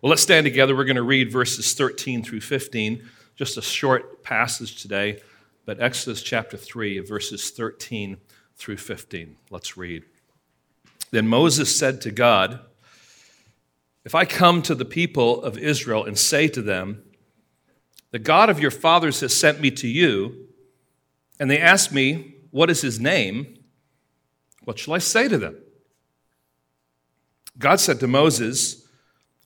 Well, let's stand together. We're going to read verses 13 through 15, just a short passage today, but Exodus chapter 3, verses 13 through 15. Let's read. Then Moses said to God, If I come to the people of Israel and say to them, The God of your fathers has sent me to you, and they ask me, What is his name? What shall I say to them? God said to Moses,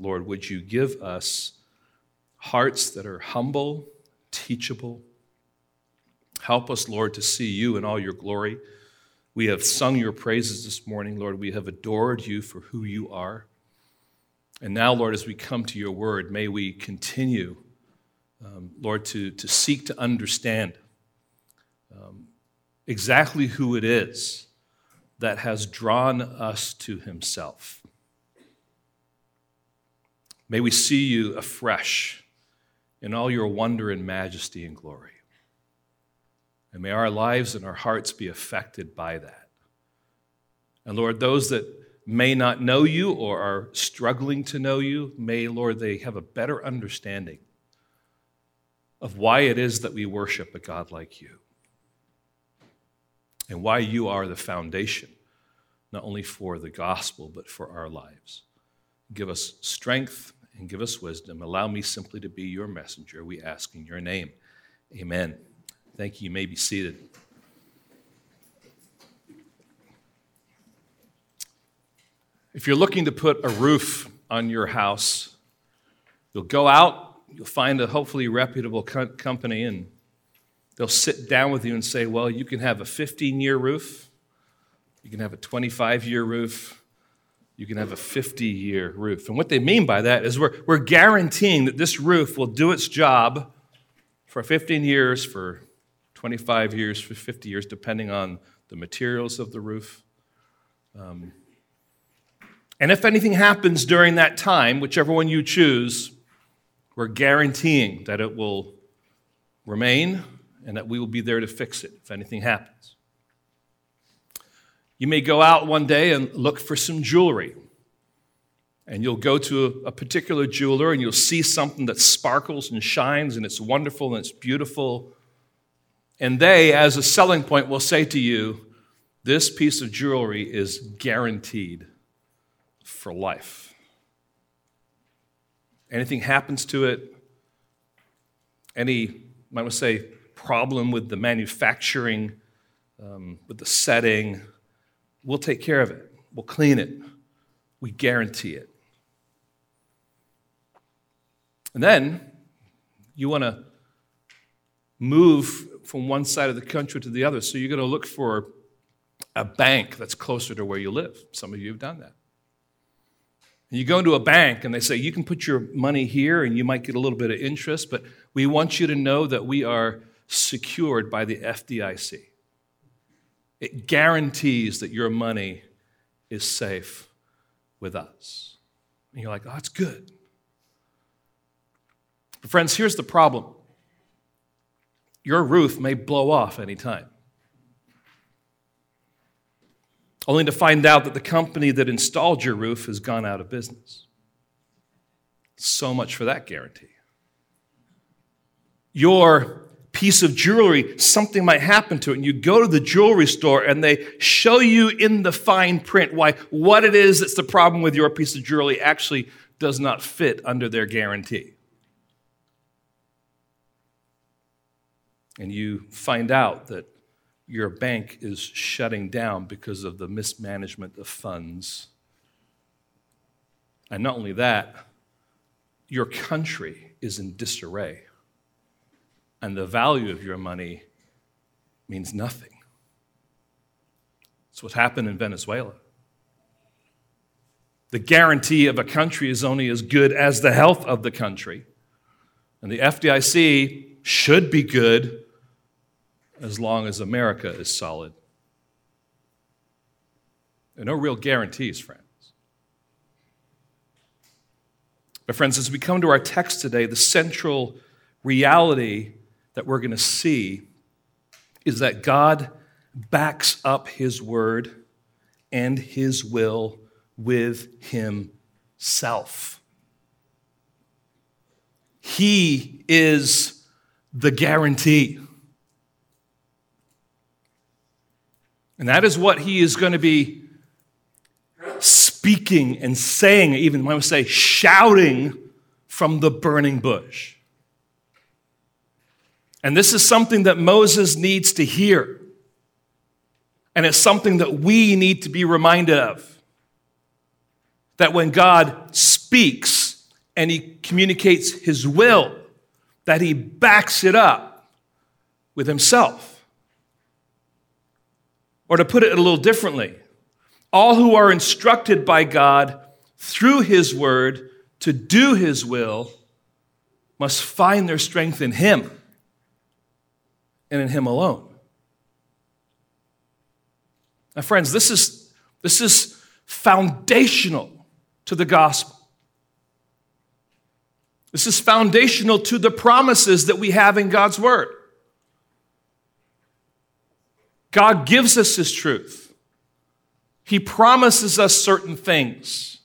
Lord, would you give us hearts that are humble, teachable? Help us, Lord, to see you in all your glory. We have sung your praises this morning, Lord. We have adored you for who you are. And now, Lord, as we come to your word, may we continue, um, Lord, to, to seek to understand um, exactly who it is that has drawn us to himself. May we see you afresh in all your wonder and majesty and glory. And may our lives and our hearts be affected by that. And Lord, those that may not know you or are struggling to know you, may, Lord, they have a better understanding of why it is that we worship a God like you and why you are the foundation, not only for the gospel, but for our lives. Give us strength and give us wisdom. Allow me simply to be your messenger. We ask in your name. Amen. Thank you. You may be seated. If you're looking to put a roof on your house, you'll go out, you'll find a hopefully reputable co- company, and they'll sit down with you and say, Well, you can have a 15 year roof, you can have a 25 year roof, you can have a 50 year roof. And what they mean by that is we're, we're guaranteeing that this roof will do its job for 15 years, for 25 years, for 50 years, depending on the materials of the roof. Um, and if anything happens during that time, whichever one you choose, we're guaranteeing that it will remain and that we will be there to fix it if anything happens. You may go out one day and look for some jewelry. And you'll go to a, particular jeweler and you'll see something that sparkles and shines and it's wonderful and it's beautiful. And they, as a selling point, will say to you, This piece of jewelry is guaranteed for life. Anything happens to it, any, I would say, problem with the manufacturing, um, with the setting, We'll take care of it. We'll clean it. We guarantee it. And then you want to move from one side of the country to the other. So you're going to look for a bank that's closer to where you live. Some of you have done that. And you go into a bank and they say, you can put your money here and you might get a little bit of interest, but we want you to know that we are secured by the FDIC. It guarantees that your money is safe with us. And you're like, oh, that's good. But friends, here's the problem your roof may blow off anytime. Only to find out that the company that installed your roof has gone out of business. So much for that guarantee. Your piece of jewelry, something might happen to it. And you go to the jewelry store and they show you in the fine print why what it is that's the problem with your piece of jewelry actually does not fit under their guarantee. And you find out that your bank is shutting down because of the mismanagement of funds. And not only that, your country is in disarray and the value of your money means nothing. It's what happened in Venezuela. The guarantee of a country is only as good as the health of the country. And the FDIC should be good as long as America is solid. There are no real guarantees, friends. But, friends, as we come to our text today, the central reality that we're going to see is that God backs up his word and his will with himself. He is the guarantee. And that is what he is going to be speaking and saying, even when we say shouting from the burning bush. And this is something that Moses needs to hear. And it's something that we need to be reminded of. That when God speaks and he communicates his will, that he backs it up with himself. Or to put it a little differently, all who are instructed by God through his word to do his will must find their strength in him and in him alone. Now, friends, this is, this is foundational to the gospel. This is foundational to the promises that we have in God's Word. God gives us His truth, He promises us certain things.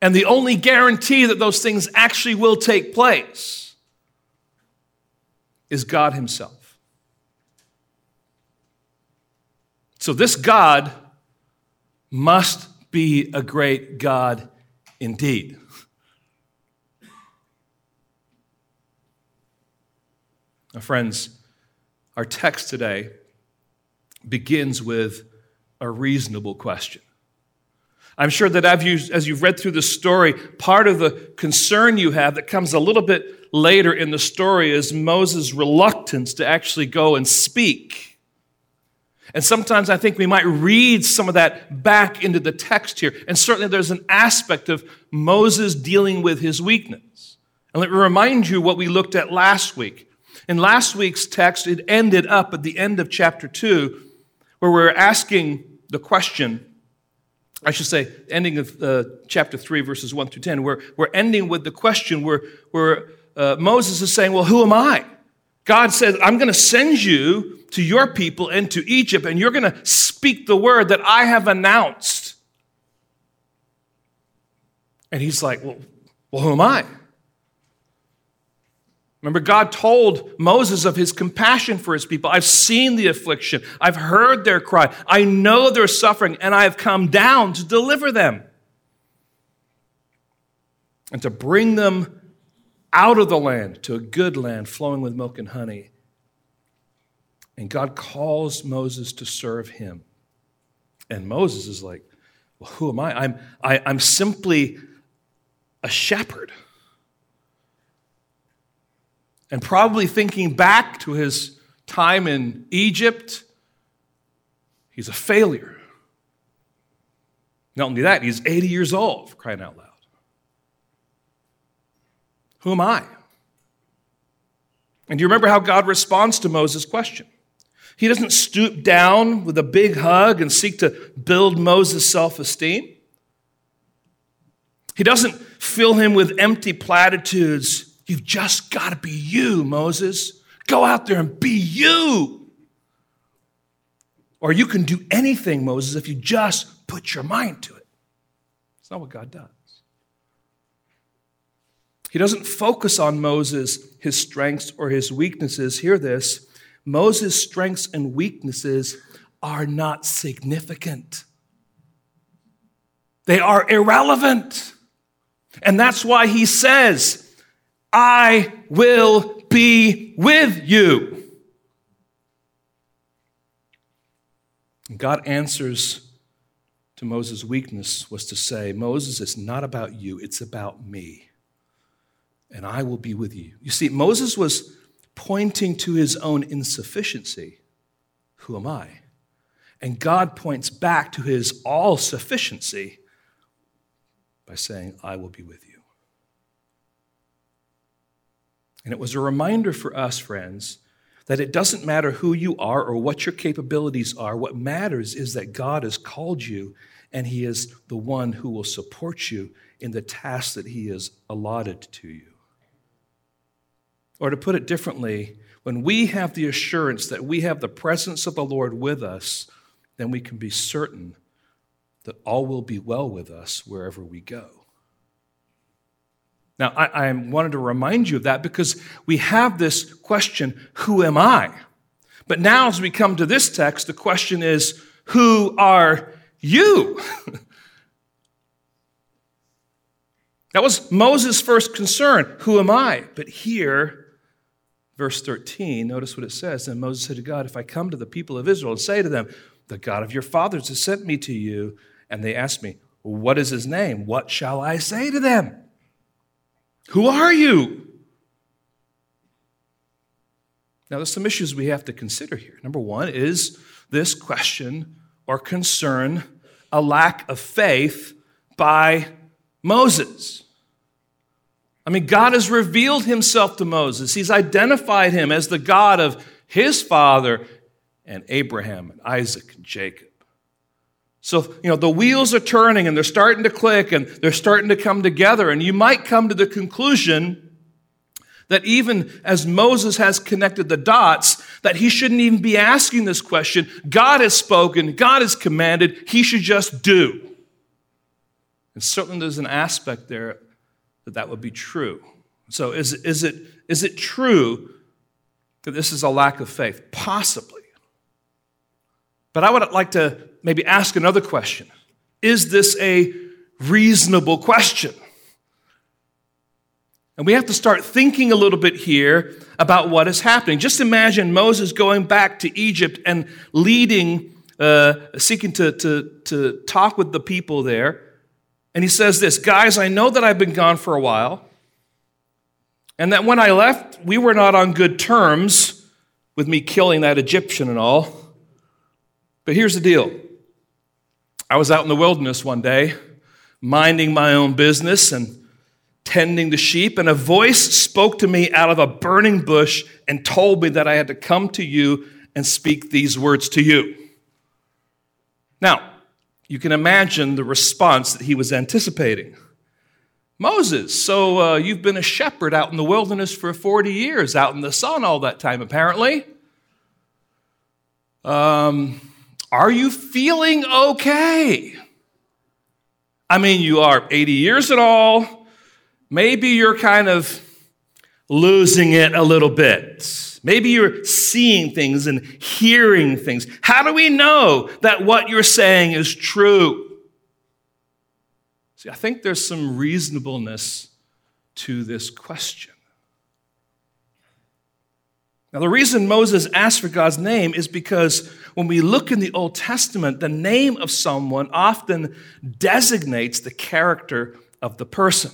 And the only guarantee that those things actually will take place is God Himself. So, this God must be a great God indeed. Now, friends, our text today begins with a reasonable question. I'm sure that as, you, as you've read through the story, part of the concern you have that comes a little bit later in the story is Moses' reluctance to actually go and speak. And sometimes I think we might read some of that back into the text here. And certainly there's an aspect of Moses dealing with his weakness. And let me remind you what we looked at last week. In last week's text, it ended up at the end of chapter 2, where we're asking the question, I should say, ending of uh, chapter 3, verses 1 through 10, where we're ending with the question where, where uh, Moses is saying, Well, who am I? God says, I'm going to send you to your people and to Egypt, and you're going to speak the word that I have announced. And he's like, Well, well who am I? Remember, God told Moses of his compassion for his people. I've seen the affliction, I've heard their cry, I know their suffering, and I have come down to deliver them and to bring them out of the land to a good land flowing with milk and honey. And God calls Moses to serve him. And Moses is like, Well, who am I? I'm, I, am i am simply a shepherd. And probably thinking back to his time in Egypt, he's a failure. Not only that, he's 80 years old, crying out loud. Who am I? And do you remember how God responds to Moses' question? He doesn't stoop down with a big hug and seek to build Moses' self esteem. He doesn't fill him with empty platitudes. You've just got to be you, Moses. Go out there and be you. Or you can do anything, Moses, if you just put your mind to it. It's not what God does. He doesn't focus on Moses, his strengths or his weaknesses. Hear this Moses' strengths and weaknesses are not significant, they are irrelevant. And that's why he says, I will be with you. God answers to Moses' weakness was to say, Moses, it's not about you, it's about me and I will be with you. You see, Moses was pointing to his own insufficiency. Who am I? And God points back to his all sufficiency by saying, I will be with you. And it was a reminder for us, friends, that it doesn't matter who you are or what your capabilities are. What matters is that God has called you and He is the one who will support you in the task that He has allotted to you. Or to put it differently, when we have the assurance that we have the presence of the Lord with us, then we can be certain that all will be well with us wherever we go. Now, I, I, wanted to remind you of that because we have this question, who am I? But now, as we come to this text, the question is, who are you? that was Moses' first concern, who am I? But here, verse 13, notice what it says. And Moses said to God, If I come to the people of Israel and say to them, The God of your fathers has sent me to you, and they ask me, What is his name? What shall I say to them? Who are you? Now, there's some issues we have to consider here. Number one is this question or concern a lack of faith by Moses. I mean, God has revealed himself to Moses. He's identified him as the God of his father and Abraham and Isaac and Jacob. So, you know, the wheels are turning and they're starting to click and they're starting to come together. And you might come to the conclusion that even as Moses has connected the dots, that he shouldn't even be asking this question. God has spoken, God has commanded, he should just do. And certainly there's an aspect there that that would be true. So is, is, it, is it true that this is a lack of faith? Possibly. But I would like to maybe ask another question Is this a reasonable question? And we have to start thinking a little bit here about what is happening. Just imagine Moses going back to Egypt and leading, uh, seeking to, to, to talk with the people there. And he says this Guys, I know that I've been gone for a while, and that when I left, we were not on good terms with me killing that Egyptian and all. But here's the deal I was out in the wilderness one day, minding my own business and tending the sheep, and a voice spoke to me out of a burning bush and told me that I had to come to you and speak these words to you. Now, you can imagine the response that he was anticipating. Moses, so uh, you've been a shepherd out in the wilderness for 40 years, out in the sun all that time, apparently. Um, are you feeling okay? I mean, you are 80 years at all. Maybe you're kind of losing it a little bit. Maybe you're seeing things and hearing things. How do we know that what you're saying is true? See, I think there's some reasonableness to this question. Now, the reason Moses asked for God's name is because when we look in the Old Testament, the name of someone often designates the character of the person.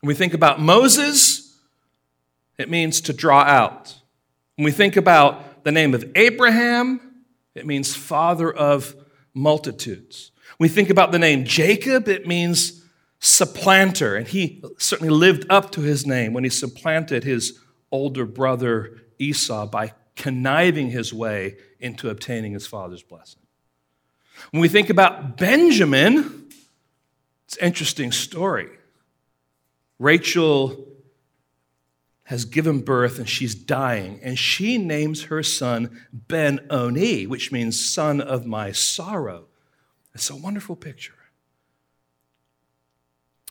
When we think about Moses, it means to draw out. When we think about the name of Abraham, it means father of multitudes. When we think about the name Jacob, it means supplanter, and he certainly lived up to his name when he supplanted his older brother Esau by conniving his way into obtaining his father's blessing. When we think about Benjamin, it's an interesting story. Rachel has given birth and she's dying, and she names her son Ben Oni, which means son of my sorrow. It's a wonderful picture.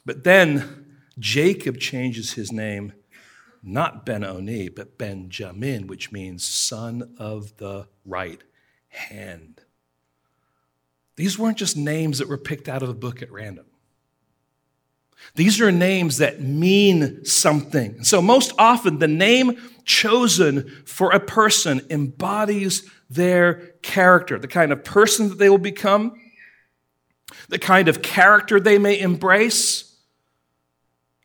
But then Jacob changes his name not Ben Oni, but Benjamin, which means son of the right hand. These weren't just names that were picked out of a book at random. These are names that mean something. So, most often, the name chosen for a person embodies their character, the kind of person that they will become, the kind of character they may embrace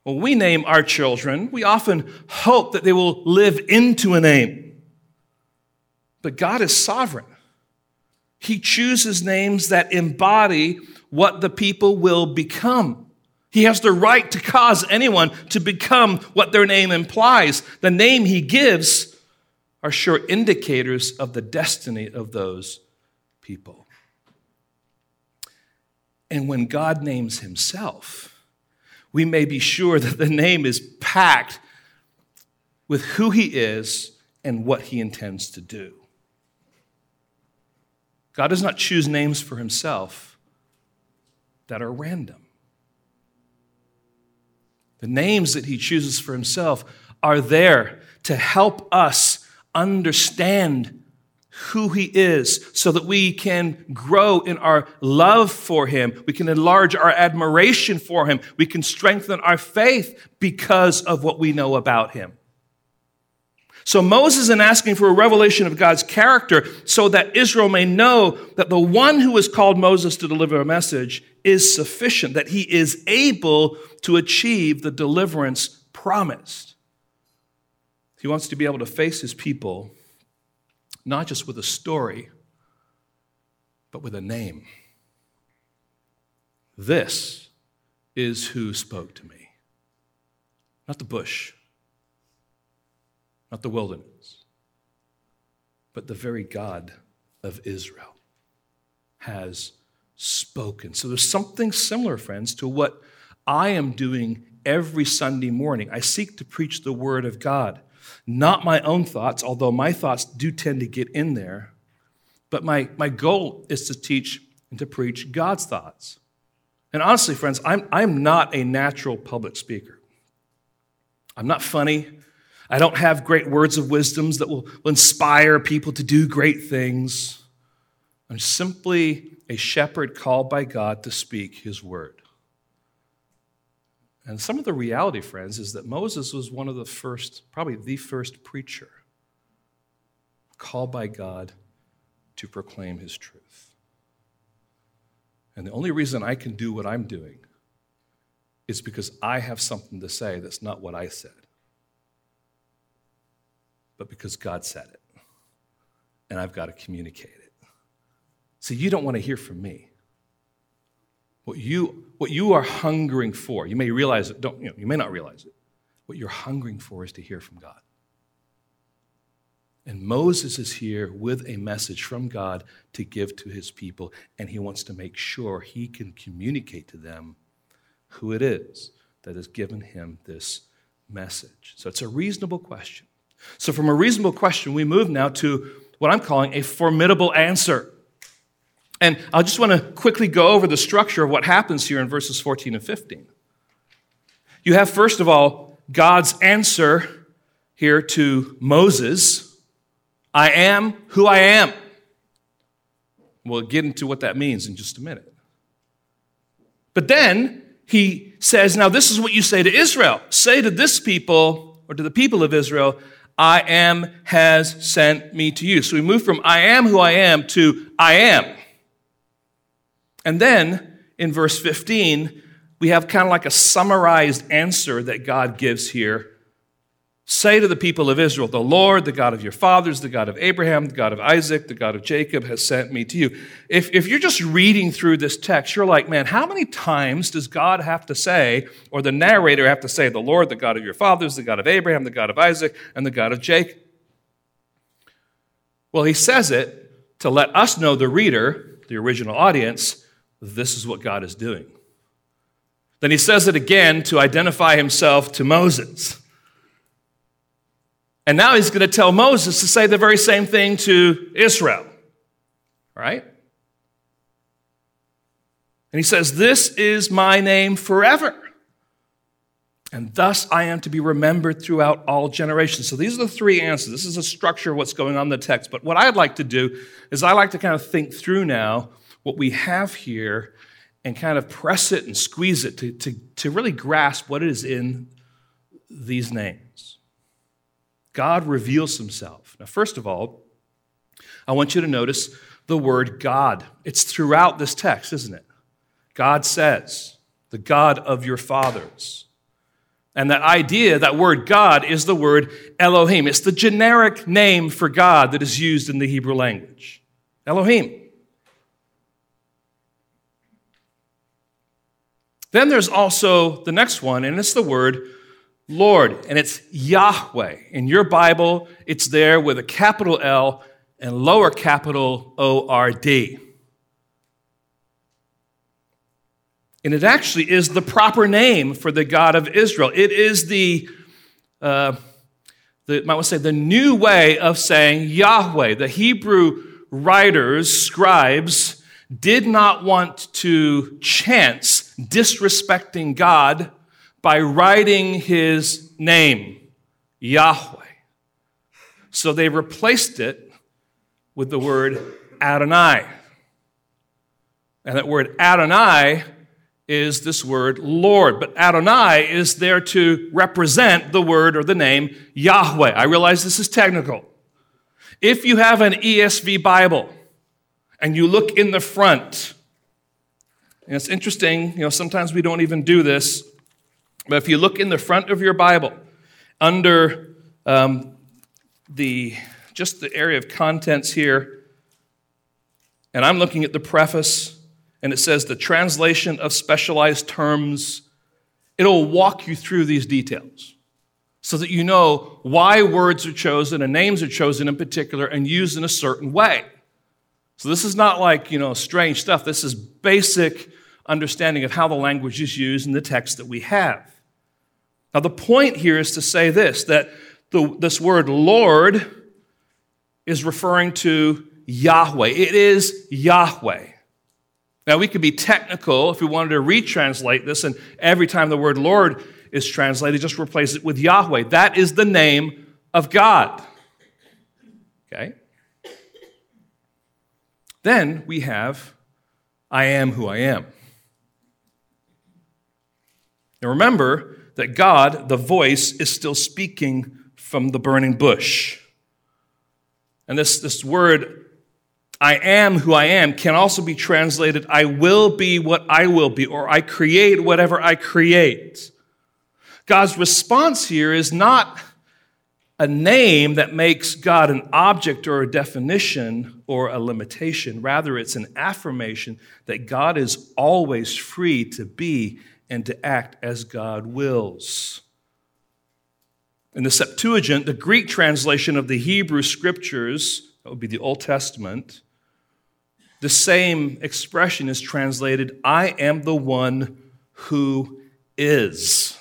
when we name our children, we often hope that they will live into a name. But God is sovereign. He chooses names that embody what the people will become. He has the right to cause anyone to become what their name implies. The name he gives are sure indicators of the destiny of those people. And when God names himself, we may be sure that the name is packed with who he is and what he intends to do. God does not choose names for himself that are random. The names that he chooses for himself are there to help us understand who he is so that we can grow in our love for him. We can enlarge our admiration for him. We can strengthen our faith because of what we know about him. So Moses is asking for a revelation of God's character so that Israel may know that the one who has called Moses to deliver a message is sufficient, that he is able to achieve the deliverance promised. He wants to be able to face his people not just with a story, but with a name. This is who spoke to me. Not the bush, not the wilderness, but the very God of Israel has spoken. So there's something similar, friends, to what I am doing every Sunday morning. I seek to preach the Word of God, not my own thoughts, although my thoughts do tend to get in there. But my, my goal is to teach and to preach God's thoughts. And honestly, friends, I'm, I'm not a natural public speaker. I'm not funny. I don't have great words of wisdoms that will, will inspire people to do great things. I'm simply a shepherd called by God to speak his word. And some of the reality, friends, is that Moses was one of the first, probably the first preacher called by God to proclaim his truth. And the only reason I can do what I'm doing is because I have something to say that's not what I said, but because God said it. And I've got to communicate it. See, you don't want to hear from me. What you, what you are hungering for, you may realize it, don't, you, know, you may not realize it. What you're hungering for is to hear from God. And Moses is here with a message from God to give to his people, and he wants to make sure he can communicate to them who it is that has given him this message. So it's a reasonable question. So, from a reasonable question, we move now to what I'm calling a formidable answer. And I just want to quickly go over the structure of what happens here in verses 14 and 15. You have, first of all, God's answer here to Moses I am who I am. We'll get into what that means in just a minute. But then he says, Now this is what you say to Israel. Say to this people, or to the people of Israel, I am has sent me to you. So we move from I am who I am to I am. And then in verse 15, we have kind of like a summarized answer that God gives here. Say to the people of Israel, The Lord, the God of your fathers, the God of Abraham, the God of Isaac, the God of Jacob, has sent me to you. If, if you're just reading through this text, you're like, man, how many times does God have to say, or the narrator have to say, The Lord, the God of your fathers, the God of Abraham, the God of Isaac, and the God of Jacob? Well, he says it to let us know, the reader, the original audience, this is what God is doing. Then he says it again to identify himself to Moses. And now he's going to tell Moses to say the very same thing to Israel. Right? And he says, This is my name forever. And thus I am to be remembered throughout all generations. So these are the three answers. This is a structure of what's going on in the text. But what I'd like to do is I like to kind of think through now what we have here and kind of press it and squeeze it to, to, to really grasp what is in these names. God reveals himself. Now, first of all, I want you to notice the word God. It's throughout this text, isn't it? God says, the God of your fathers. And that idea, that word God, is the word Elohim. It's the generic name for God that is used in the Hebrew language. Elohim. Then there's also the next one, and it's the word Lord, and it's Yahweh. In your Bible, it's there with a capital L and lower capital O R D. And it actually is the proper name for the God of Israel. It is the, uh, the might I would say, the new way of saying Yahweh. The Hebrew writers, scribes, did not want to chance disrespecting God by writing his name, Yahweh. So they replaced it with the word Adonai. And that word Adonai is this word Lord. But Adonai is there to represent the word or the name Yahweh. I realize this is technical. If you have an ESV Bible and you look in the front, and it's interesting, you know, sometimes we don't even do this, but if you look in the front of your Bible, under um, the just the area of contents here, and I'm looking at the preface and it says the translation of specialized terms. It'll walk you through these details so that you know why words are chosen and names are chosen in particular and used in a certain way. So this is not like, you know, strange stuff. This is basic understanding of how the language is used in the text that we have. Now, the point here is to say this that the, this word Lord is referring to Yahweh. It is Yahweh. Now, we could be technical if we wanted to retranslate this, and every time the word Lord is translated, just replace it with Yahweh. That is the name of God. Okay? Then we have I am who I am. Remember that God, the voice, is still speaking from the burning bush. And this, this word I am who I am can also be translated, I will be what I will be, or I create whatever I create. God's response here is not a name that makes God an object or a definition or a limitation. Rather, it's an affirmation that God is always free to be and to act as God wills. In the Septuagint, the Greek translation of the Hebrew scriptures, that would be the Old Testament, the same expression is translated, I am the one who is,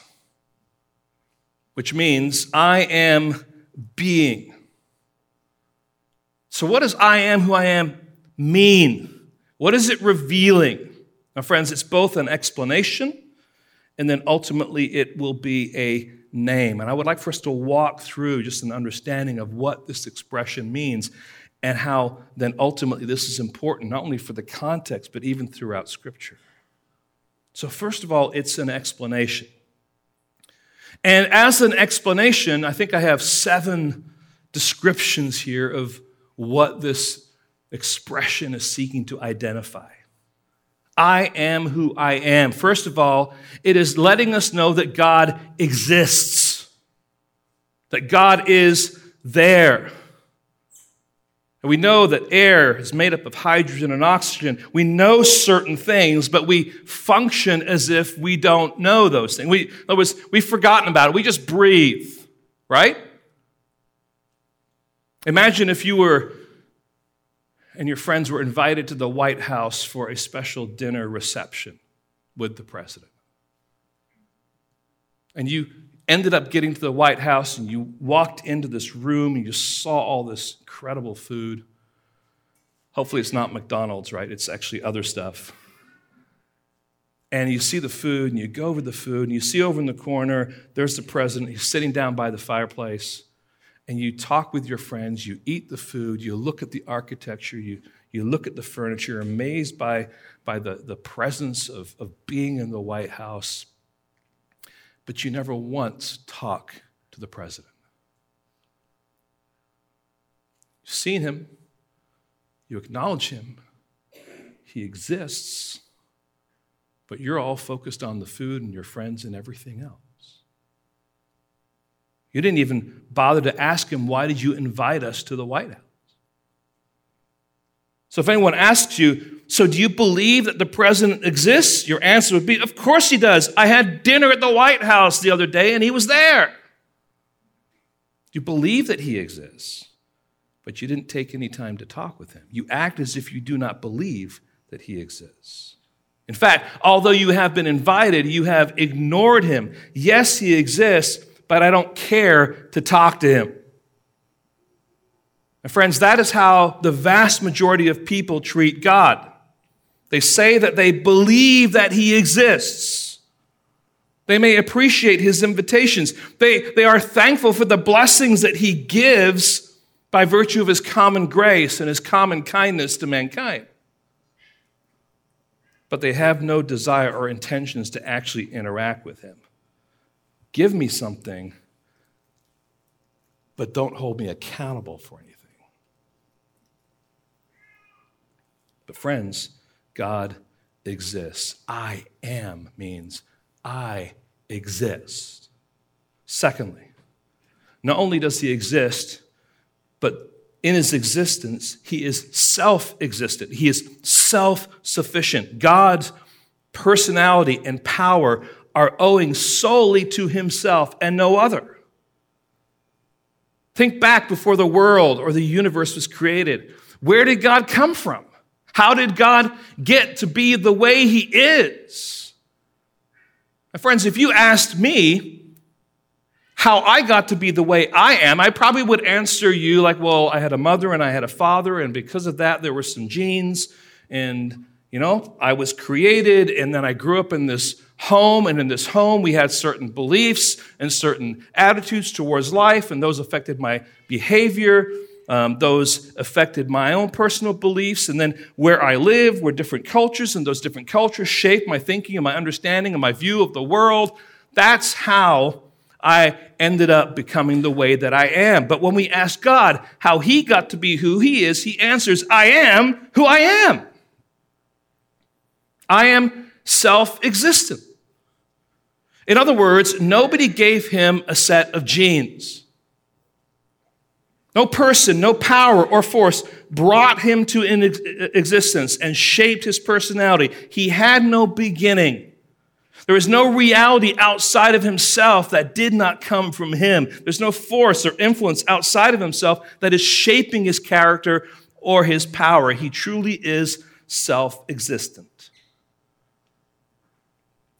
which means I am being. So, what does I am who I am mean? What is it revealing? Now, friends, it's both an explanation and then ultimately it will be a name. And I would like for us to walk through just an understanding of what this expression means and how then ultimately this is important, not only for the context, but even throughout Scripture. So, first of all, it's an explanation. And as an explanation, I think I have seven descriptions here of what this expression is seeking to identify. I am who I am. First of all, it is letting us know that God exists, that God is there. And we know that air is made up of hydrogen and oxygen. We know certain things, but we function as if we don't know those things. We, in other words, we've forgotten about it. We just breathe, right? Imagine if you were and your friends were invited to the White House for a special dinner reception with the president. And you ended up getting to the White House and you walked into this room and you saw all this incredible food. Hopefully, it's not McDonald's, right? It's actually other stuff. And you see the food and you go over the food and you see over in the corner, there's the president. He's sitting down by the fireplace and you talk with your friends, you eat the food, you look at the architecture, you, you look at the furniture, amazed by, by the, the presence of, of being in the White House, but you never once talk to the president. You've seen him, you acknowledge him, he exists, but you're all focused on the food and your friends and everything else. You didn't even bother to ask him, Why did you invite us to the White House? So if anyone asks you, so do you believe that the president exists? Your answer would be, of course he does. I had dinner at the White House the other day and he was there. You believe that he exists, but you didn't take any time to talk with him. You act as if you do not believe that he exists. In fact, although you have been invited, you have ignored him. Yes, he exists, but I don't care to talk to him. And friends, that is how the vast majority of people treat God. They say that they believe that he exists. They may appreciate his invitations. They, they are thankful for the blessings that he gives by virtue of his common grace and his common kindness to mankind but they have no desire or intentions to actually interact with him. Give me something, but don't hold me accountable for anything. But, friends, God exists. I am means I exist. Secondly, not only does he exist, but in his existence, he is self existent. He is self sufficient. God's personality and power are owing solely to himself and no other. Think back before the world or the universe was created. Where did God come from? How did God get to be the way he is? My friends, if you asked me, how I got to be the way I am, I probably would answer you like, well, I had a mother and I had a father, and because of that, there were some genes, and you know, I was created, and then I grew up in this home, and in this home, we had certain beliefs and certain attitudes towards life, and those affected my behavior. Um, those affected my own personal beliefs, and then where I live were different cultures, and those different cultures shaped my thinking and my understanding and my view of the world. That's how I ended up becoming the way that I am. But when we ask God how He got to be who He is, He answers, I am who I am. I am self existent. In other words, nobody gave him a set of genes. No person, no power or force brought him to existence and shaped his personality. He had no beginning. There is no reality outside of himself that did not come from him. There's no force or influence outside of himself that is shaping his character or his power. He truly is self existent.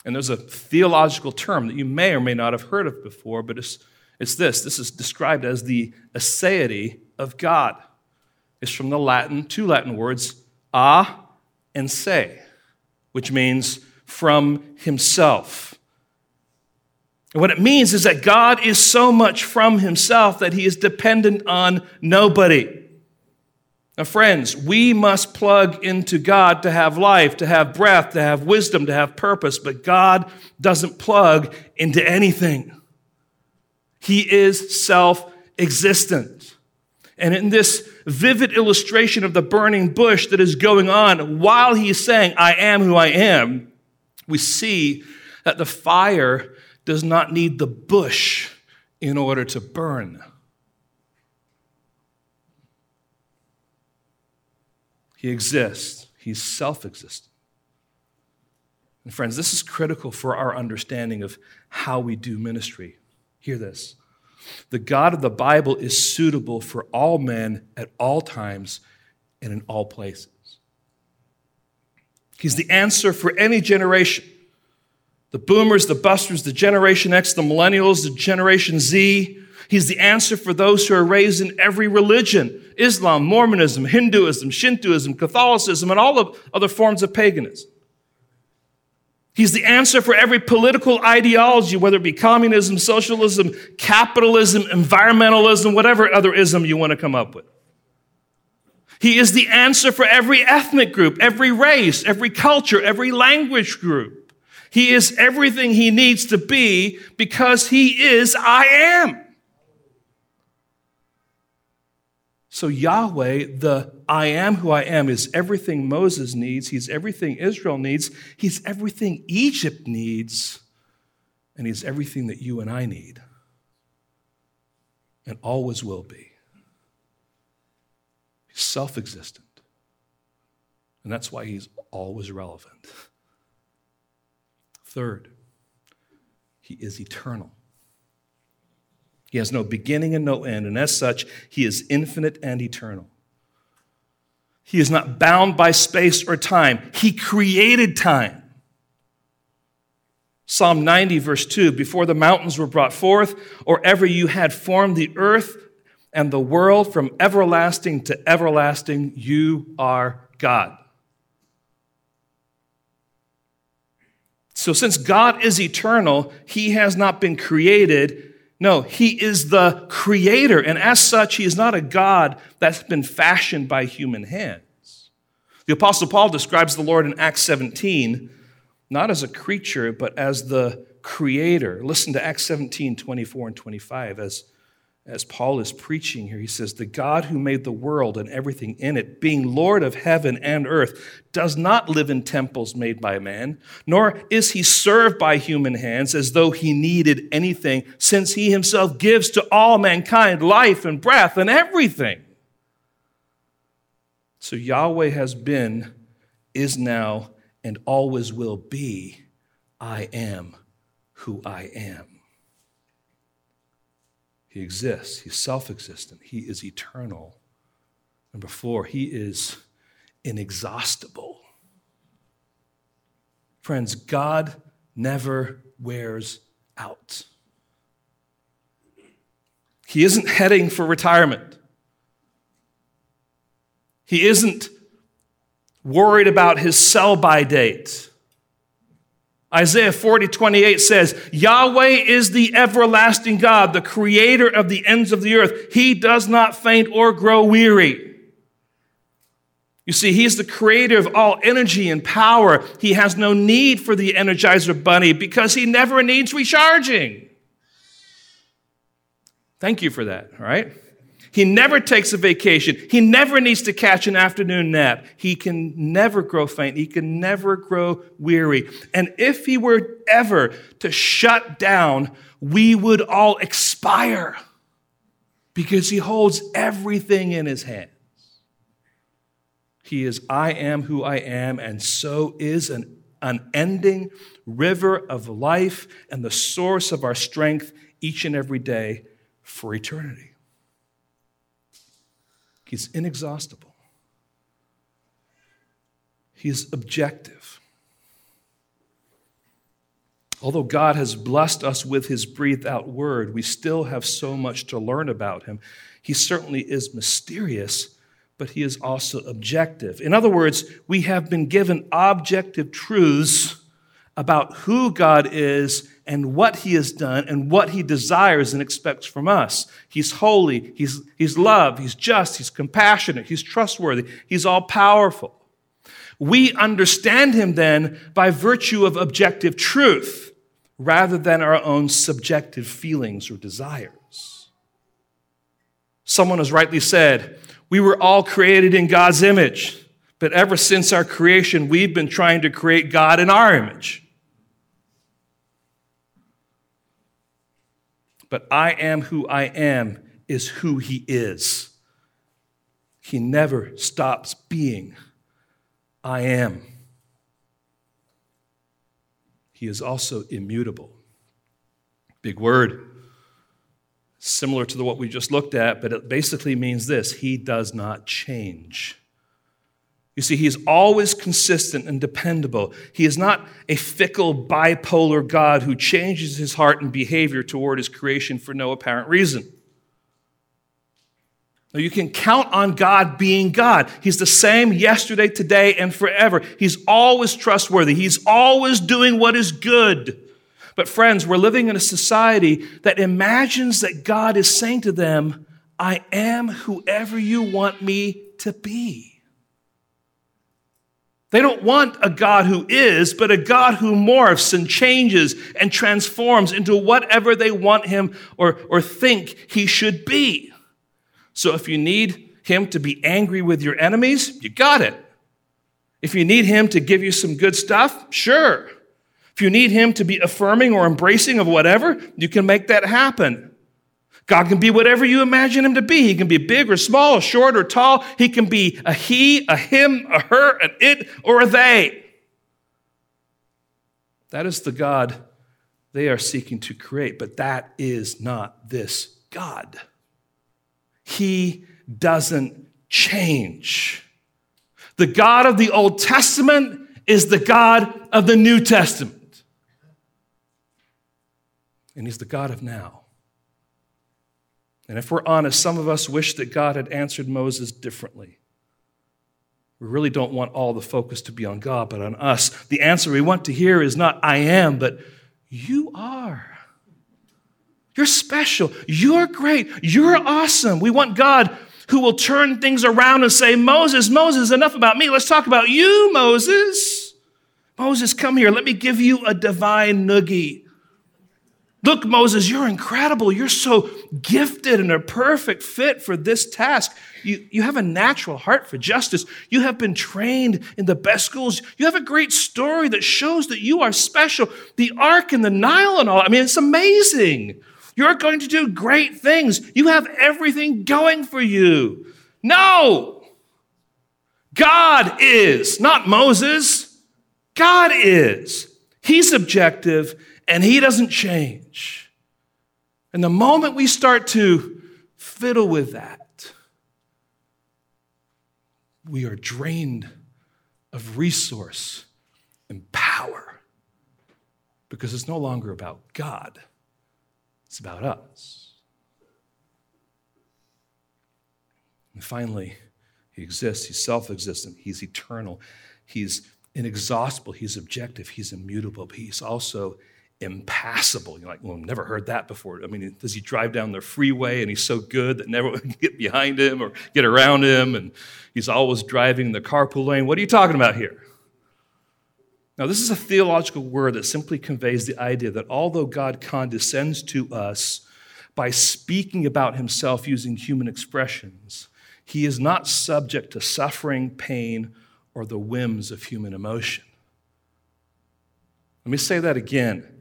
And there's a theological term that you may or may not have heard of before, but it's, it's this. This is described as the aseity of God. It's from the Latin, two Latin words, a and se, which means from himself. And what it means is that God is so much from himself that he is dependent on nobody. Now, friends, we must plug into God to have life, to have breath, to have wisdom, to have purpose, but God doesn't plug into anything. He is self existent. And in this vivid illustration of the burning bush that is going on while he's saying, I am who I am, we see that the fire does not need the bush in order to burn. He exists, he's self existent. And friends, this is critical for our understanding of how we do ministry. Hear this. The God of the Bible is suitable for all men at all times and in all places. He's the answer for any generation. The boomers, the busters, the Generation X, the millennials, the Generation Z. He's the answer for those who are raised in every religion Islam, Mormonism, Hinduism, Shintoism, Catholicism, and all the other forms of paganism. He's the answer for every political ideology, whether it be communism, socialism, capitalism, environmentalism, whatever other ism you want to come up with. He is the answer for every ethnic group, every race, every culture, every language group. He is everything he needs to be because he is I am. So, Yahweh, the I am who I am, is everything Moses needs. He's everything Israel needs. He's everything Egypt needs. And He's everything that you and I need. And always will be He's self existent. And that's why he's always relevant. Third, he is eternal. He has no beginning and no end, and as such, he is infinite and eternal. He is not bound by space or time. He created time. Psalm 90, verse 2 Before the mountains were brought forth, or ever you had formed the earth and the world from everlasting to everlasting, you are God. So, since God is eternal, he has not been created. No, he is the creator. And as such, he is not a God that's been fashioned by human hands. The Apostle Paul describes the Lord in Acts 17 not as a creature, but as the creator. Listen to Acts 17 24 and 25 as as Paul is preaching here, he says, The God who made the world and everything in it, being Lord of heaven and earth, does not live in temples made by man, nor is he served by human hands as though he needed anything, since he himself gives to all mankind life and breath and everything. So Yahweh has been, is now, and always will be I am who I am. He exists. He's self existent. He is eternal. Number four, he is inexhaustible. Friends, God never wears out. He isn't heading for retirement. He isn't worried about his sell by date. Isaiah 40, 28 says, Yahweh is the everlasting God, the creator of the ends of the earth. He does not faint or grow weary. You see, he's the creator of all energy and power. He has no need for the Energizer Bunny because he never needs recharging. Thank you for that, all right? He never takes a vacation. He never needs to catch an afternoon nap. He can never grow faint. He can never grow weary. And if he were ever to shut down, we would all expire because he holds everything in his hands. He is, I am who I am, and so is an unending river of life and the source of our strength each and every day for eternity. He's inexhaustible. He's objective. Although God has blessed us with his breathed out word, we still have so much to learn about him. He certainly is mysterious, but he is also objective. In other words, we have been given objective truths about who God is and what he has done and what he desires and expects from us. He's holy, he's, he's love, he's just, he's compassionate, he's trustworthy, he's all powerful. We understand him then by virtue of objective truth rather than our own subjective feelings or desires. Someone has rightly said, We were all created in God's image, but ever since our creation, we've been trying to create God in our image. but I am who I am is who he is. He never stops being. I am. He is also immutable. Big word. Similar to what we just looked at, but it basically means this He does not change. You see, he's always consistent and dependable. He is not a fickle, bipolar God who changes his heart and behavior toward his creation for no apparent reason. No, you can count on God being God. He's the same yesterday, today, and forever. He's always trustworthy. He's always doing what is good. But, friends, we're living in a society that imagines that God is saying to them, I am whoever you want me to be. They don't want a God who is, but a God who morphs and changes and transforms into whatever they want him or, or think he should be. So if you need him to be angry with your enemies, you got it. If you need him to give you some good stuff, sure. If you need him to be affirming or embracing of whatever, you can make that happen. God can be whatever you imagine him to be. He can be big or small, or short or tall. He can be a he, a him, a her, an it, or a they. That is the God they are seeking to create, but that is not this God. He doesn't change. The God of the Old Testament is the God of the New Testament. And He's the God of now. And if we're honest, some of us wish that God had answered Moses differently. We really don't want all the focus to be on God, but on us. The answer we want to hear is not, I am, but you are. You're special. You're great. You're awesome. We want God who will turn things around and say, Moses, Moses, enough about me. Let's talk about you, Moses. Moses, come here. Let me give you a divine noogie. Look, Moses, you're incredible. You're so gifted and a perfect fit for this task. You, you have a natural heart for justice. You have been trained in the best schools. You have a great story that shows that you are special. The ark and the Nile and all. I mean, it's amazing. You're going to do great things. You have everything going for you. No. God is, not Moses. God is. He's objective and he doesn't change. And the moment we start to fiddle with that, we are drained of resource and power because it's no longer about God, it's about us. And finally, he exists, he's self existent, he's eternal, he's inexhaustible, he's objective, he's immutable, but he's also impassible. You're like, well, I've never heard that before. I mean, does he drive down the freeway and he's so good that never can get behind him or get around him and he's always driving the carpool lane? What are you talking about here? Now, this is a theological word that simply conveys the idea that although God condescends to us by speaking about himself using human expressions, he is not subject to suffering, pain, or the whims of human emotion. Let me say that again.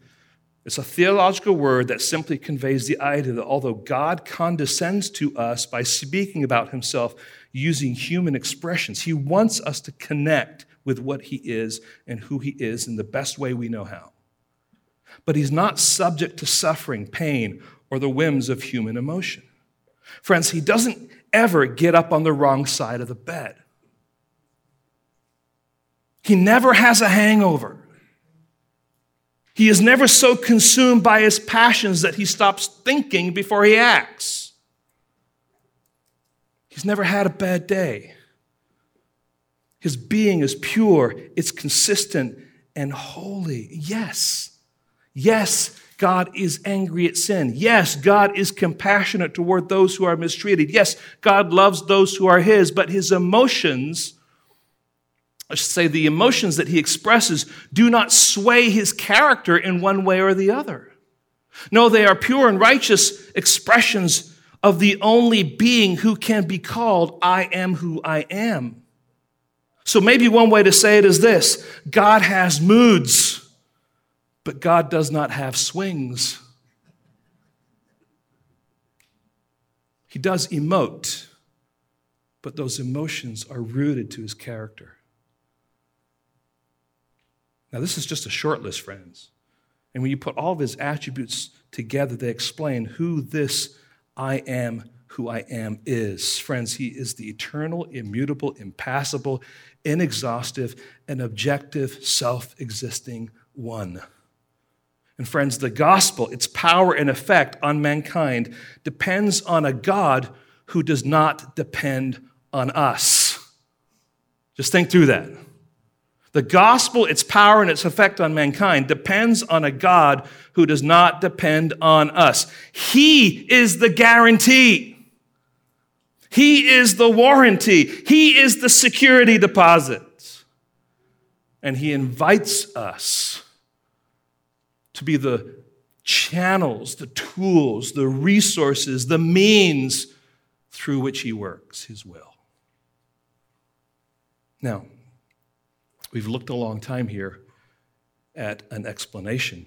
It's a theological word that simply conveys the idea that although God condescends to us by speaking about himself using human expressions, he wants us to connect with what he is and who he is in the best way we know how. But he's not subject to suffering, pain, or the whims of human emotion. Friends, he doesn't ever get up on the wrong side of the bed. He never has a hangover. He is never so consumed by his passions that he stops thinking before he acts. He's never had a bad day. His being is pure, it's consistent and holy. Yes, yes, God is angry at sin. Yes, God is compassionate toward those who are mistreated. Yes, God loves those who are His, but His emotions I should say, the emotions that he expresses do not sway his character in one way or the other. No, they are pure and righteous expressions of the only being who can be called, I am who I am. So maybe one way to say it is this God has moods, but God does not have swings. He does emote, but those emotions are rooted to his character. Now, this is just a short list, friends. And when you put all of his attributes together, they explain who this I am, who I am is. Friends, he is the eternal, immutable, impassible, inexhaustive, and objective, self existing one. And friends, the gospel, its power and effect on mankind, depends on a God who does not depend on us. Just think through that. The gospel, its power and its effect on mankind depends on a God who does not depend on us. He is the guarantee. He is the warranty. He is the security deposit. And he invites us to be the channels, the tools, the resources, the means through which he works his will. Now, We've looked a long time here at an explanation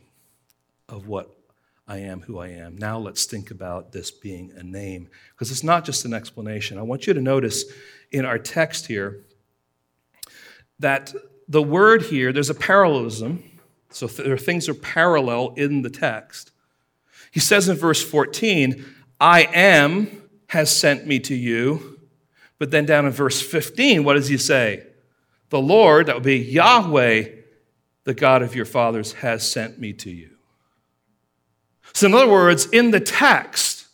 of what I am who I am. Now let's think about this being a name, because it's not just an explanation. I want you to notice in our text here that the word here, there's a parallelism. So there are things are parallel in the text. He says in verse 14, I am has sent me to you. But then down in verse 15, what does he say? The Lord, that would be Yahweh, the God of your fathers, has sent me to you. So, in other words, in the text,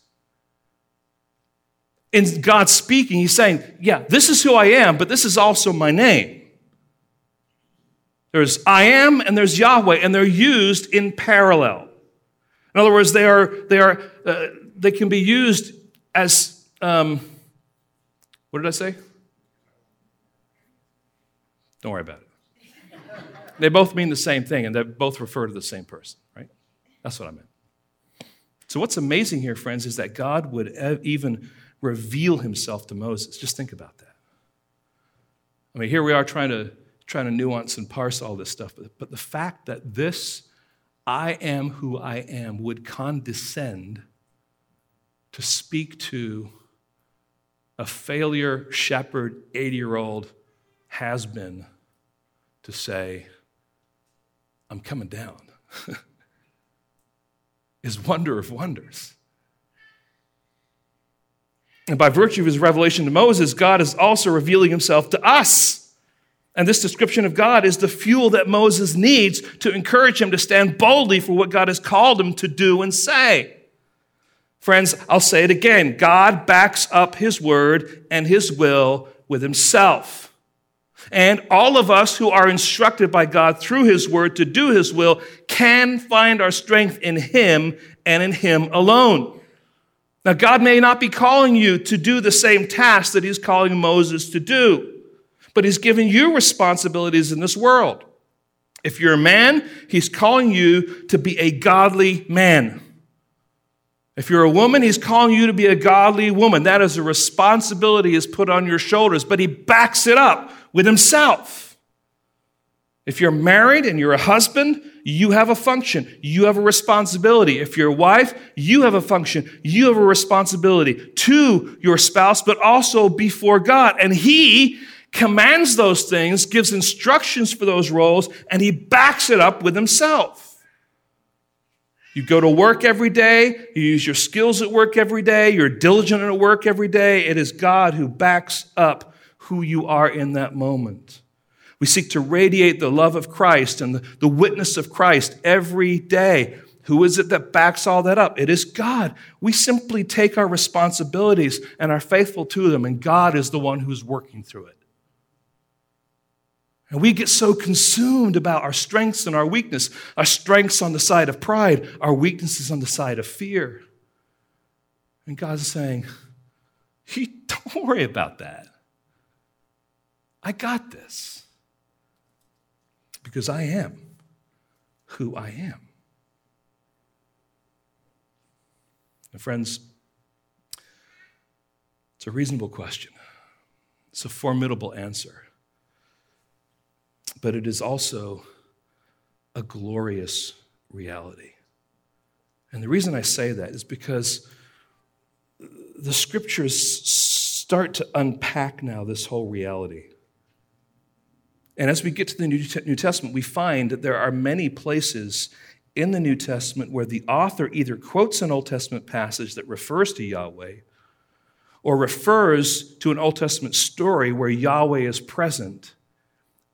in God speaking, He's saying, Yeah, this is who I am, but this is also my name. There's I am and there's Yahweh, and they're used in parallel. In other words, they are, they are, uh, they can be used as, um, what did I say? Don't worry about it. They both mean the same thing, and they both refer to the same person, right? That's what I meant. So, what's amazing here, friends, is that God would even reveal himself to Moses. Just think about that. I mean, here we are trying to, trying to nuance and parse all this stuff, but, but the fact that this I am who I am would condescend to speak to a failure shepherd, 80 year old has been to say, I'm coming down. is wonder of wonders. And by virtue of his revelation to Moses, God is also revealing himself to us. And this description of God is the fuel that Moses needs to encourage him to stand boldly for what God has called him to do and say. Friends, I'll say it again God backs up his word and his will with himself. And all of us who are instructed by God through His Word to do His will can find our strength in Him and in Him alone. Now, God may not be calling you to do the same task that He's calling Moses to do, but He's given you responsibilities in this world. If you're a man, He's calling you to be a godly man. If you're a woman, he's calling you to be a godly woman. That is a responsibility is put on your shoulders, but he backs it up with himself. If you're married and you're a husband, you have a function. You have a responsibility. If you're a wife, you have a function. You have a responsibility to your spouse, but also before God. And he commands those things, gives instructions for those roles, and he backs it up with himself. You go to work every day, you use your skills at work every day, you're diligent at work every day. It is God who backs up who you are in that moment. We seek to radiate the love of Christ and the, the witness of Christ every day. Who is it that backs all that up? It is God. We simply take our responsibilities and are faithful to them, and God is the one who's working through it. And we get so consumed about our strengths and our weakness, our strengths on the side of pride, our weaknesses on the side of fear. And God's saying, don't worry about that. I got this. Because I am who I am. And friends, it's a reasonable question. It's a formidable answer but it is also a glorious reality. And the reason I say that is because the scriptures start to unpack now this whole reality. And as we get to the New Testament, we find that there are many places in the New Testament where the author either quotes an Old Testament passage that refers to Yahweh or refers to an Old Testament story where Yahweh is present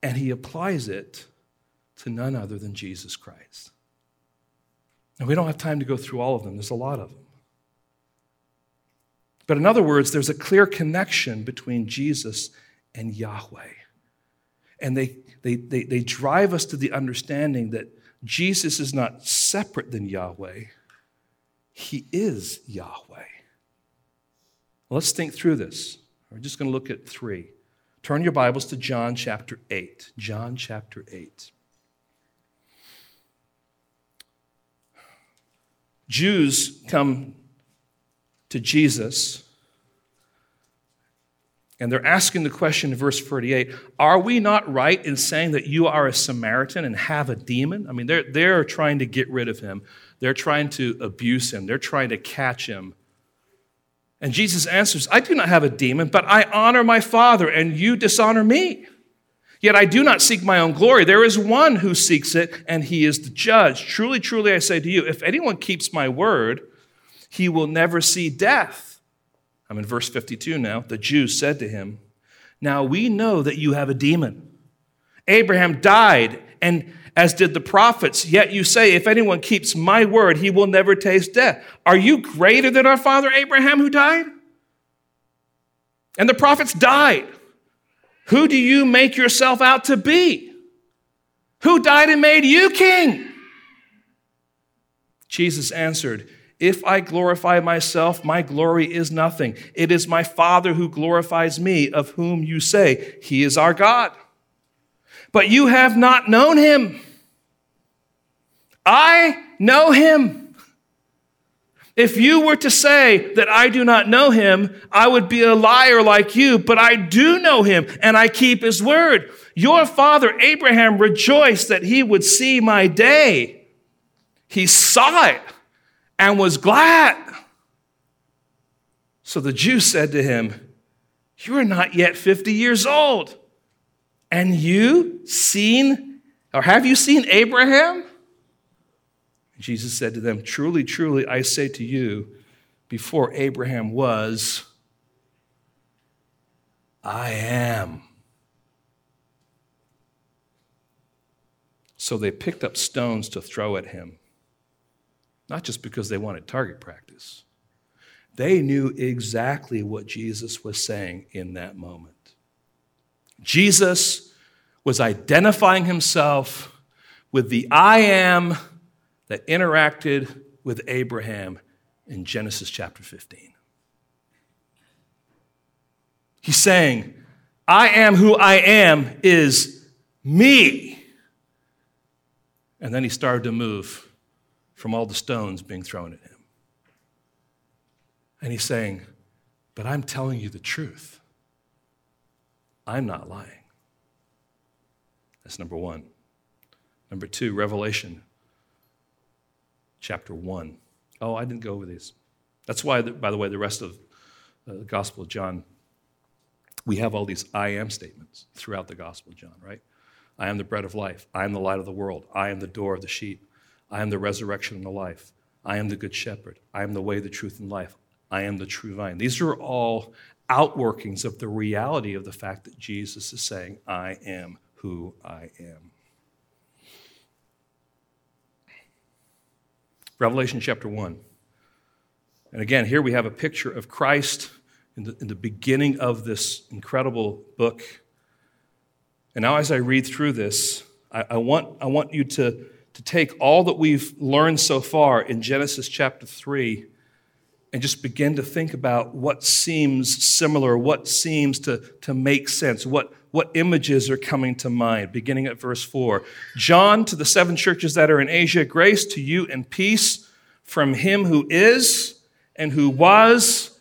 and he applies it to none other than Jesus Christ. And we don't have time to go through all of them, there's a lot of them. But in other words, there's a clear connection between Jesus and Yahweh. And they, they, they, they drive us to the understanding that Jesus is not separate than Yahweh, He is Yahweh. Let's think through this. We're just going to look at three. Turn your Bibles to John chapter 8. John chapter 8. Jews come to Jesus And they're asking the question in verse 48 Are we not right in saying that you are a Samaritan and have a demon? I mean, they're, they're trying to get rid of him, they're trying to abuse him, they're trying to catch him. And Jesus answers, I do not have a demon, but I honor my Father, and you dishonor me. Yet I do not seek my own glory. There is one who seeks it, and he is the judge. Truly, truly, I say to you, if anyone keeps my word, he will never see death. I'm in verse 52 now. The Jews said to him, Now we know that you have a demon. Abraham died, and as did the prophets, yet you say, If anyone keeps my word, he will never taste death. Are you greater than our father Abraham who died? And the prophets died. Who do you make yourself out to be? Who died and made you king? Jesus answered, If I glorify myself, my glory is nothing. It is my Father who glorifies me, of whom you say, He is our God. But you have not known him. I know him. If you were to say that I do not know him, I would be a liar like you, but I do know him and I keep his word. Your father Abraham rejoiced that he would see my day. He saw it and was glad. So the Jews said to him, You are not yet 50 years old. And you seen, or have you seen Abraham? Jesus said to them, Truly, truly, I say to you, before Abraham was, I am. So they picked up stones to throw at him, not just because they wanted target practice. They knew exactly what Jesus was saying in that moment. Jesus was identifying himself with the I am that interacted with Abraham in Genesis chapter 15. He's saying, I am who I am is me. And then he started to move from all the stones being thrown at him. And he's saying, But I'm telling you the truth. I'm not lying. That's number one. Number two, Revelation chapter 1. Oh, I didn't go over these. That's why, by the way, the rest of uh, the Gospel of John, we have all these I am statements throughout the Gospel of John, right? I am the bread of life. I am the light of the world. I am the door of the sheep. I am the resurrection and the life. I am the good shepherd. I am the way, the truth, and life. I am the true vine. These are all outworkings of the reality of the fact that Jesus is saying, I am who I am. Revelation chapter 1. And again, here we have a picture of Christ in the, in the beginning of this incredible book. And now, as I read through this, I, I, want, I want you to, to take all that we've learned so far in Genesis chapter 3 and just begin to think about what seems similar, what seems to, to make sense, what, what images are coming to mind, beginning at verse 4. John, to the seven churches that are in Asia, grace to you and peace from him who is, and who was,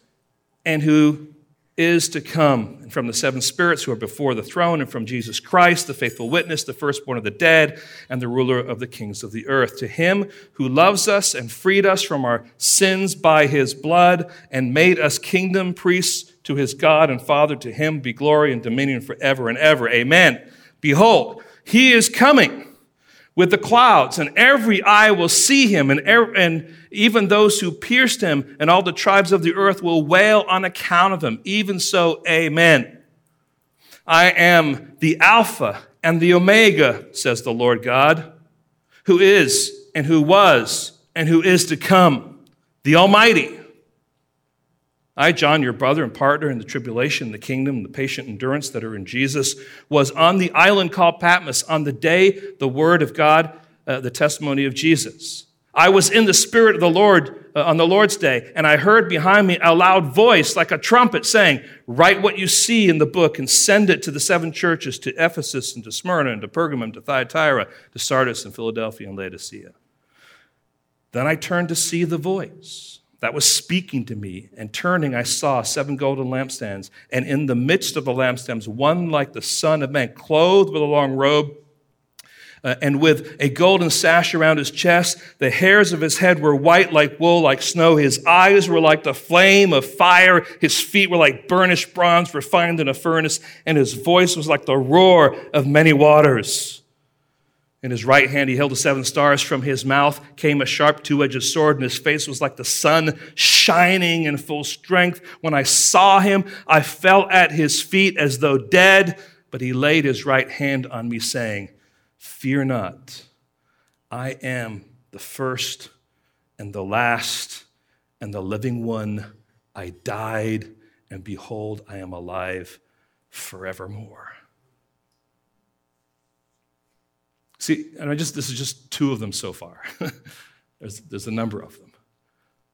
and who is to come, and from the seven spirits who are before the throne, and from Jesus Christ, the faithful witness, the firstborn of the dead, and the ruler of the kings of the earth. To him who loves us and freed us from our sins by his blood, and made us kingdom, priests to his God and Father, to him be glory and dominion forever and ever. Amen. Behold, he is coming with the clouds, and every eye will see him, and, er- and even those who pierced him, and all the tribes of the earth will wail on account of him. Even so, amen. I am the Alpha and the Omega, says the Lord God, who is, and who was, and who is to come, the Almighty. I, John, your brother and partner in the tribulation, the kingdom, the patient endurance that are in Jesus, was on the island called Patmos on the day the word of God, uh, the testimony of Jesus. I was in the spirit of the Lord uh, on the Lord's day, and I heard behind me a loud voice like a trumpet saying, Write what you see in the book and send it to the seven churches to Ephesus and to Smyrna and to Pergamum, to Thyatira, to Sardis and Philadelphia and Laodicea. Then I turned to see the voice that was speaking to me. And turning, I saw seven golden lampstands. And in the midst of the lampstands, one like the Son of Man, clothed with a long robe. Uh, and with a golden sash around his chest. The hairs of his head were white like wool, like snow. His eyes were like the flame of fire. His feet were like burnished bronze refined in a furnace. And his voice was like the roar of many waters. In his right hand, he held the seven stars. From his mouth came a sharp two edged sword, and his face was like the sun shining in full strength. When I saw him, I fell at his feet as though dead, but he laid his right hand on me, saying, Fear not, I am the first and the last and the living one. I died, and behold, I am alive forevermore. See, and I just this is just two of them so far. there's, there's a number of them.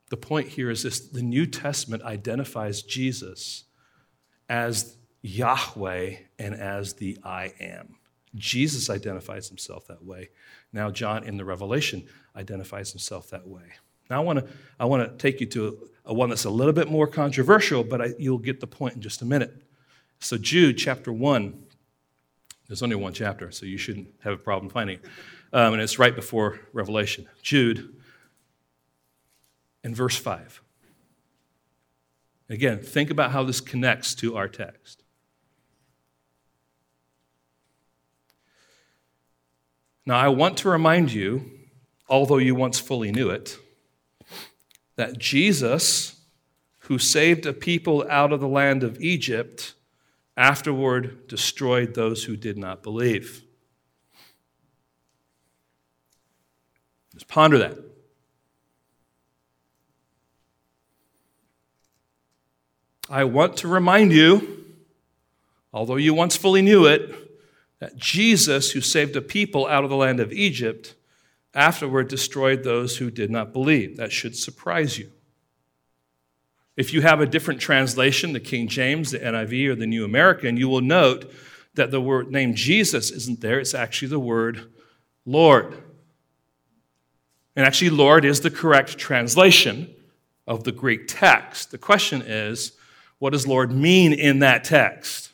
The point here is this the New Testament identifies Jesus as Yahweh and as the I am. Jesus identifies himself that way. Now, John in the Revelation identifies himself that way. Now, I want to I want to take you to a, a, one that's a little bit more controversial, but I, you'll get the point in just a minute. So, Jude chapter 1, there's only one chapter, so you shouldn't have a problem finding it. Um, and it's right before Revelation. Jude, in verse 5. Again, think about how this connects to our text. Now, I want to remind you, although you once fully knew it, that Jesus, who saved a people out of the land of Egypt, afterward destroyed those who did not believe. Just ponder that. I want to remind you, although you once fully knew it, that Jesus, who saved a people out of the land of Egypt, afterward destroyed those who did not believe. That should surprise you. If you have a different translation, the King James, the NIV, or the New American, you will note that the word name Jesus isn't there. It's actually the word Lord. And actually, Lord is the correct translation of the Greek text. The question is, what does Lord mean in that text?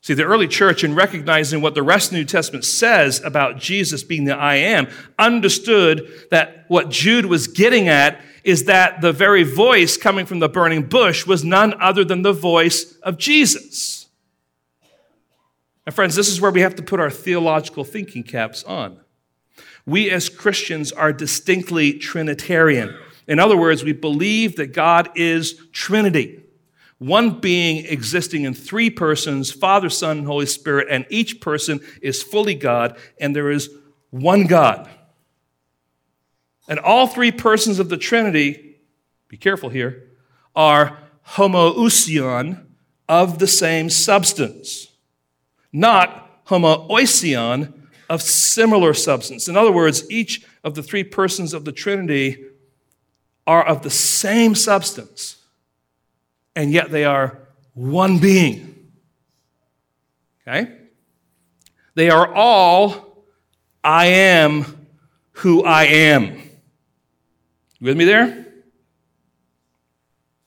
See, the early church, in recognizing what the rest of the New Testament says about Jesus being the I am, understood that what Jude was getting at is that the very voice coming from the burning bush was none other than the voice of Jesus. And friends, this is where we have to put our theological thinking caps on. We as Christians are distinctly Trinitarian. In other words, we believe that God is Trinity one being existing in three persons Father, Son, and Holy Spirit, and each person is fully God, and there is one God. And all three persons of the Trinity, be careful here, are homoousion of the same substance, not homoiousion of similar substance. In other words, each of the three persons of the Trinity are of the same substance and yet they are one being. Okay? They are all, I am who I am. You with me there?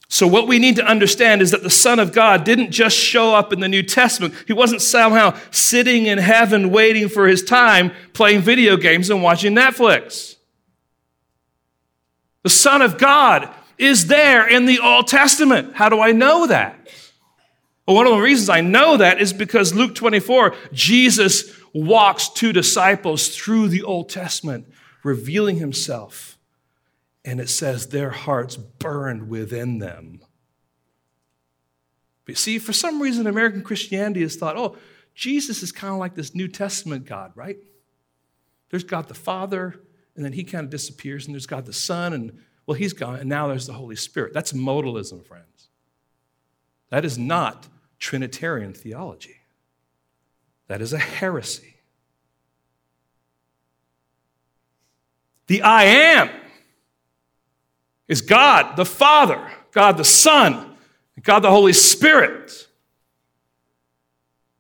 So, what we need to understand is that the Son of God didn't just show up in the New Testament. He wasn't somehow sitting in heaven waiting for his time playing video games and watching Netflix. The Son of God is there in the Old Testament. How do I know that? Well, one of the reasons I know that is because Luke 24, Jesus walks two disciples through the Old Testament, revealing himself. And it says their hearts burned within them. But see, for some reason, American Christianity has thought, oh, Jesus is kind of like this New Testament God, right? There's God the Father, and then he kind of disappears, and there's God the Son, and well, he's gone, and now there's the Holy Spirit. That's modalism, friends. That is not Trinitarian theology, that is a heresy. The I am is God the Father, God the Son, God the Holy Spirit.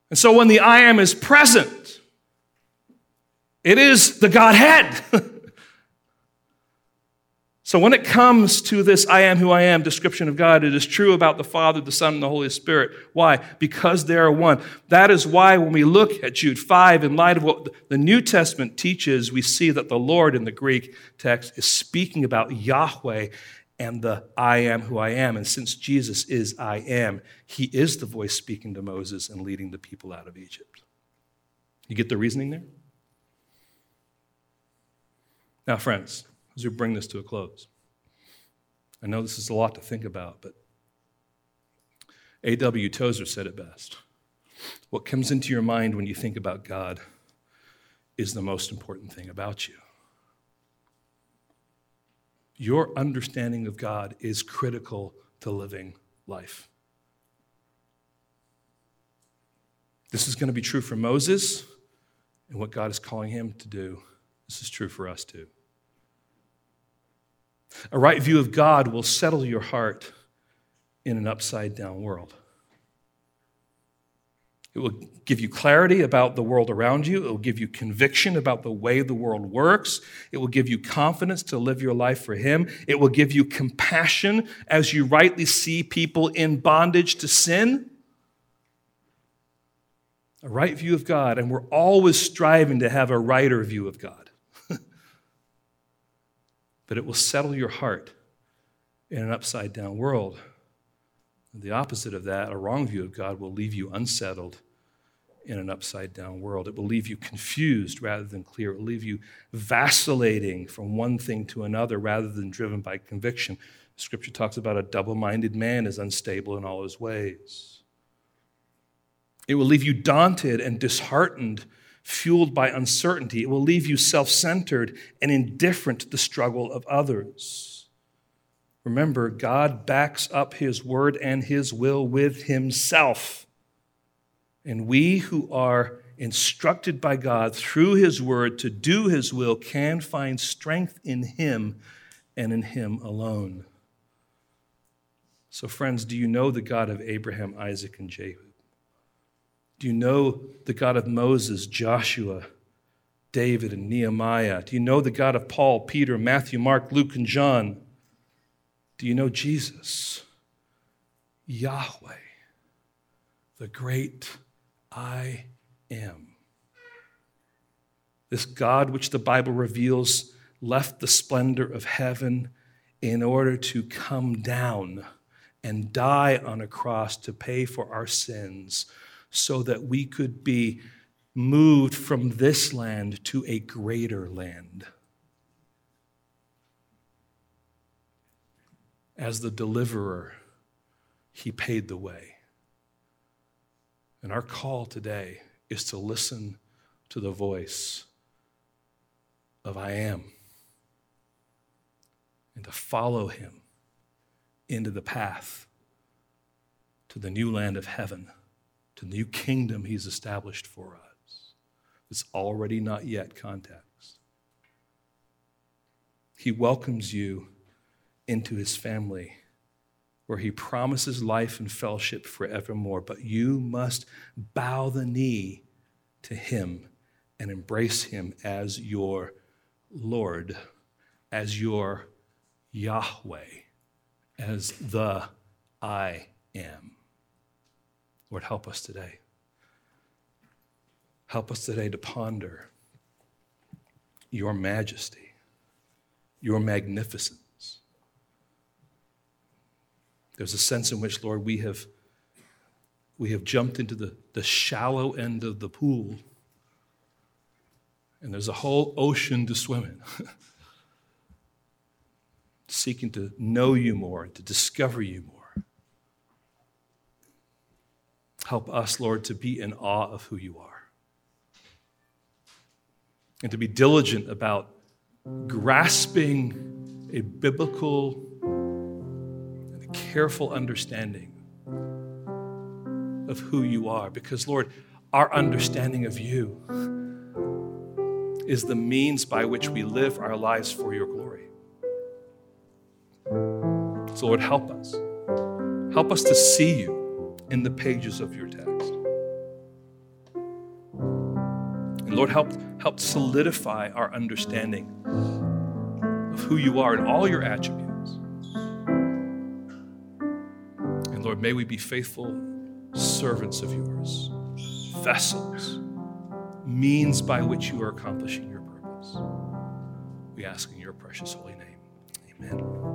And so when the I am is present, it is the Godhead. So, when it comes to this I am who I am description of God, it is true about the Father, the Son, and the Holy Spirit. Why? Because they are one. That is why when we look at Jude 5, in light of what the New Testament teaches, we see that the Lord in the Greek text is speaking about Yahweh and the I am who I am. And since Jesus is I am, he is the voice speaking to Moses and leading the people out of Egypt. You get the reasoning there? Now, friends, as we bring this to a close. I know this is a lot to think about, but A.W. Tozer said it best. What comes into your mind when you think about God is the most important thing about you. Your understanding of God is critical to living life. This is going to be true for Moses and what God is calling him to do. This is true for us too. A right view of God will settle your heart in an upside down world. It will give you clarity about the world around you. It will give you conviction about the way the world works. It will give you confidence to live your life for Him. It will give you compassion as you rightly see people in bondage to sin. A right view of God, and we're always striving to have a righter view of God but it will settle your heart in an upside down world. The opposite of that, a wrong view of God, will leave you unsettled in an upside down world. It will leave you confused rather than clear. It will leave you vacillating from one thing to another rather than driven by conviction. Scripture talks about a double minded man is unstable in all his ways. It will leave you daunted and disheartened fueled by uncertainty. It will leave you self centered and indifferent to the struggle of others. Remember, God backs up his word and his will with himself. And we who are instructed by God through his word to do his will can find strength in him and in him alone. So, friends, do you know the God of Abraham, Isaac, and Jacob? Do you know the God of Moses, Joshua, David, and Nehemiah? Do you know the God of Paul, Peter, Matthew, Mark, Luke, and John? Do you know Jesus? Yahweh, the great I am. This God, which the Bible reveals, left the splendor of heaven in order to come down and die on a cross to pay for our sins so that we could be moved from this land to a greater land. As the deliverer, he paid the way. And our call today is to listen to the voice of I am and to follow him into the path to the new land of heaven to the new kingdom he's established for us. It's already not yet context. He welcomes you into his family where he promises life and fellowship forevermore, but you must bow the knee to him and embrace him as your Lord, as your Yahweh, as the I am. Lord, help us today. Help us today to ponder your majesty, your magnificence. There's a sense in which, Lord, we have, we have jumped into the, the shallow end of the pool, and there's a whole ocean to swim in, seeking to know you more, to discover you more. Help us, Lord, to be in awe of who you are and to be diligent about grasping a biblical and a careful understanding of who you are. Because, Lord, our understanding of you is the means by which we live our lives for your glory. So, Lord, help us. Help us to see you in the pages of your text. And Lord, help, help solidify our understanding of who you are and all your attributes. And Lord, may we be faithful servants of yours, vessels, means by which you are accomplishing your purpose. We ask in your precious holy name. Amen.